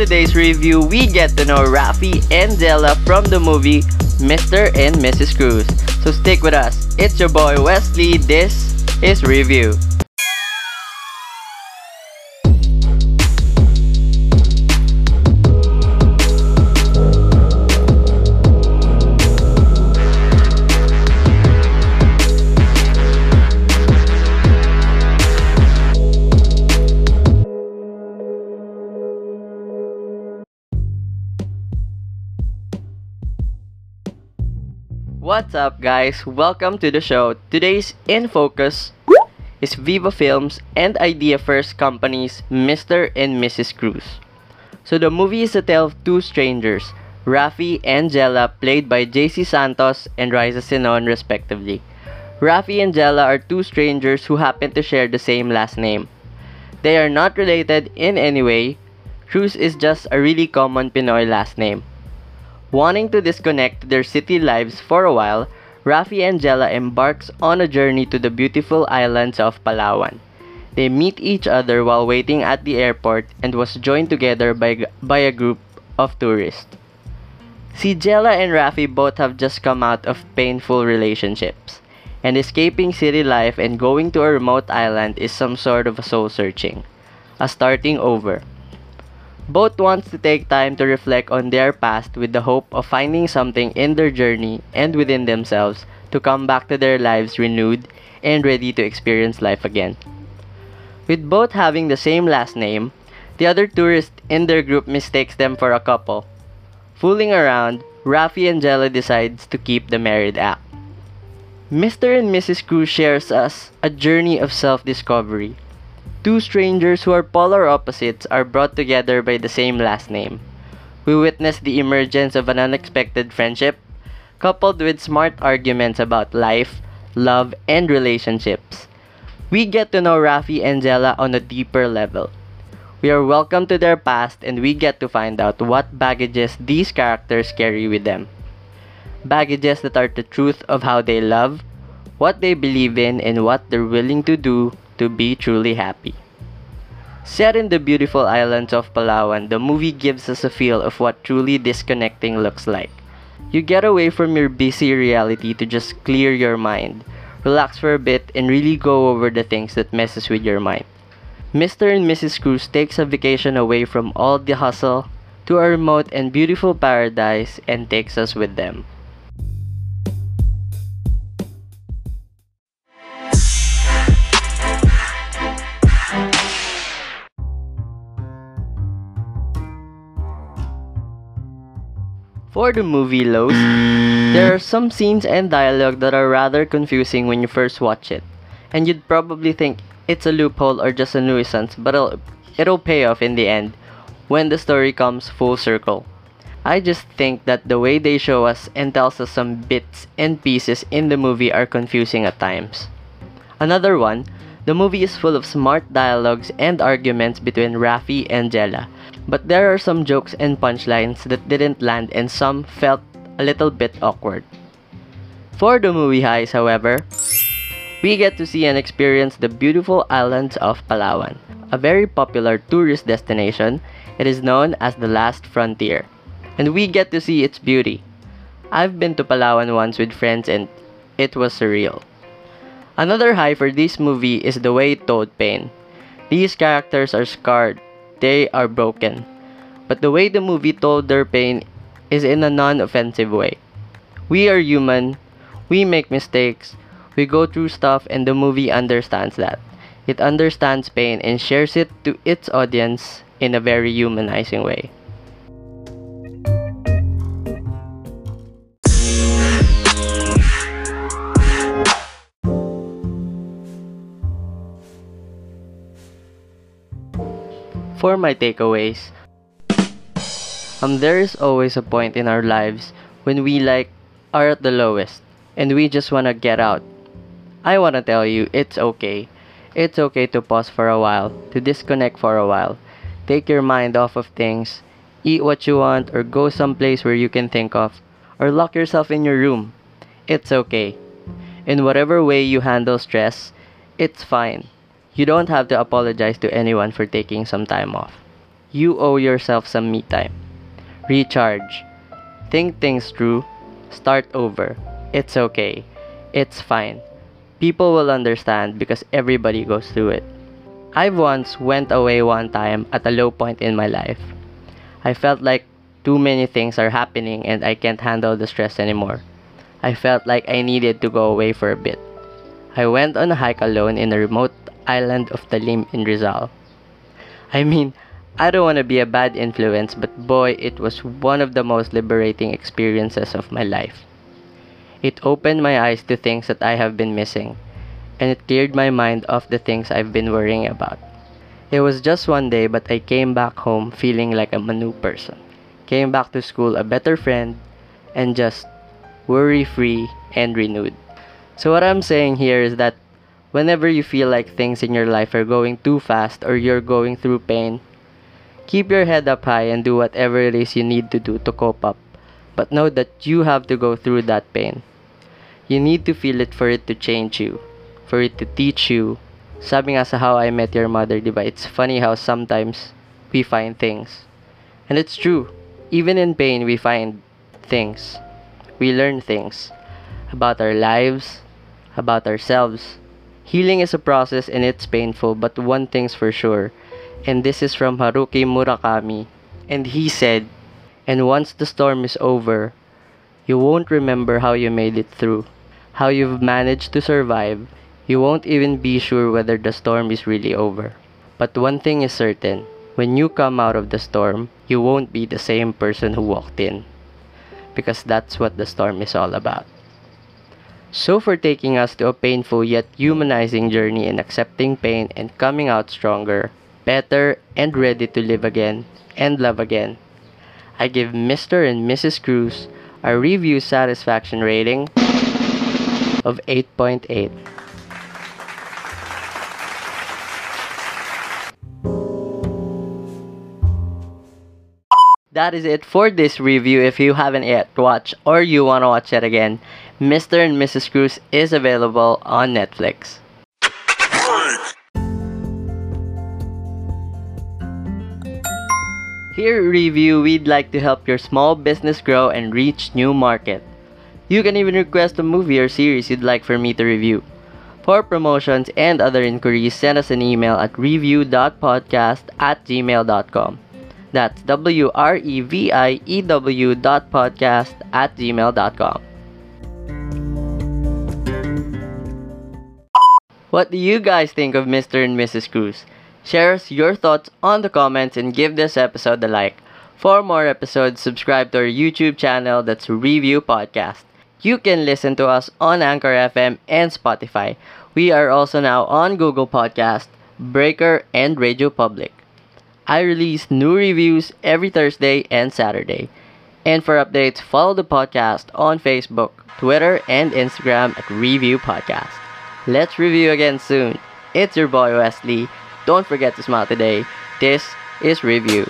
today's review, we get to know Rafi and Gela from the movie Mr. and Mrs. Cruz. So stick with us. It's your boy Wesley. This is Review. What's up, guys? Welcome to the show. Today's In Focus is Viva Films and Idea First Company's Mr. and Mrs. Cruz. So, the movie is a tale of two strangers, Rafi and Gela, played by JC Santos and Ryza Cenon, respectively. Rafi and Gela are two strangers who happen to share the same last name. They are not related in any way. Cruz is just a really common Pinoy last name. Wanting to disconnect their city lives for a while, Rafi and Gela embarks on a journey to the beautiful islands of Palawan. They meet each other while waiting at the airport and was joined together by, by a group of tourists. Si Gela and Rafi both have just come out of painful relationships, and escaping city life and going to a remote island is some sort of a soul searching, a starting over. Both wants to take time to reflect on their past with the hope of finding something in their journey and within themselves to come back to their lives renewed and ready to experience life again. With both having the same last name, the other tourist in their group mistakes them for a couple. Fooling around, Rafi and Gela decides to keep the married act. Mr. and Mrs. Cruz shares us a journey of self-discovery Two strangers who are polar opposites are brought together by the same last name. We witness the emergence of an unexpected friendship, coupled with smart arguments about life, love, and relationships. We get to know Rafi and Gela on a deeper level. We are welcomed to their past and we get to find out what baggages these characters carry with them. Baggages that are the truth of how they love, what they believe in, and what they're willing to do to be truly happy. Set in the beautiful islands of Palawan, the movie gives us a feel of what truly disconnecting looks like. You get away from your busy reality to just clear your mind, relax for a bit, and really go over the things that messes with your mind. Mr. and Mrs. Cruz takes a vacation away from all the hustle to a remote and beautiful paradise and takes us with them. For the movie Los, there are some scenes and dialogue that are rather confusing when you first watch it, and you'd probably think it's a loophole or just a nuisance, but it'll, it'll pay off in the end when the story comes full circle. I just think that the way they show us and tells us some bits and pieces in the movie are confusing at times. Another one, the movie is full of smart dialogues and arguments between Rafi and Gela, but there are some jokes and punchlines that didn't land and some felt a little bit awkward. For the movie highs, however, we get to see and experience the beautiful islands of Palawan, a very popular tourist destination. It is known as the last frontier, and we get to see its beauty. I've been to Palawan once with friends and it was surreal. Another high for this movie is the way it told pain. These characters are scarred they are broken. But the way the movie told their pain is in a non offensive way. We are human, we make mistakes, we go through stuff, and the movie understands that. It understands pain and shares it to its audience in a very humanizing way. My takeaways, um, there is always a point in our lives when we like are at the lowest and we just wanna get out. I wanna tell you, it's okay. It's okay to pause for a while, to disconnect for a while. Take your mind off of things, eat what you want, or go someplace where you can think of, or lock yourself in your room. It's okay. In whatever way you handle stress, it's fine. You don't have to apologize to anyone for taking some time off. you owe yourself some me time. Recharge. Think things through. Start over. It's okay. It's fine. People will understand because everybody goes through it. I once went away one time at a low point in my life. I felt like too many things are happening and I can't handle the stress anymore. I felt like I needed to go away for a bit. I went on a hike alone in a remote island of Talim in Rizal. I mean, I don't want to be a bad influence, but boy, it was one of the most liberating experiences of my life. It opened my eyes to things that I have been missing, and it cleared my mind of the things I've been worrying about. It was just one day, but I came back home feeling like I'm a new person. Came back to school a better friend, and just worry free and renewed. So, what I'm saying here is that whenever you feel like things in your life are going too fast or you're going through pain, Keep your head up high and do whatever it is you need to do to cope up. But know that you have to go through that pain. You need to feel it for it to change you, for it to teach you. Sabi nga sa How I Met Your Mother, diba? It's funny how sometimes we find things. And it's true. Even in pain, we find things. We learn things about our lives, about ourselves. Healing is a process and it's painful, but one thing's for sure and this is from Haruki Murakami. And he said, And once the storm is over, you won't remember how you made it through, how you've managed to survive. You won't even be sure whether the storm is really over. But one thing is certain when you come out of the storm, you won't be the same person who walked in. Because that's what the storm is all about. So, for taking us to a painful yet humanizing journey in accepting pain and coming out stronger, better, and ready to live again and love again. I give Mr. and Mrs. Cruz a review satisfaction rating of 8.8. That is it for this review. If you haven't yet watched or you want to watch it again, Mr. and Mrs. Cruz is available on Netflix. Here Review, we'd like to help your small business grow and reach new market. You can even request a movie or series you'd like for me to review. For promotions and other inquiries, send us an email at wreview.podcast at gmail.com. That's W-R-E-V-I-E-W dot podcast at gmail.com. What do you guys think of Mr. and Mrs. Cruz? Share us your thoughts on the comments and give this episode a like. For more episodes, subscribe to our YouTube channel that's Review Podcast. You can listen to us on Anchor FM and Spotify. We are also now on Google Podcast, Breaker, and Radio Public. I release new reviews every Thursday and Saturday. And for updates, follow the podcast on Facebook, Twitter, and Instagram at Review Podcast. Let's review again soon. It's your boy Wesley don't forget to smile today. This is Review.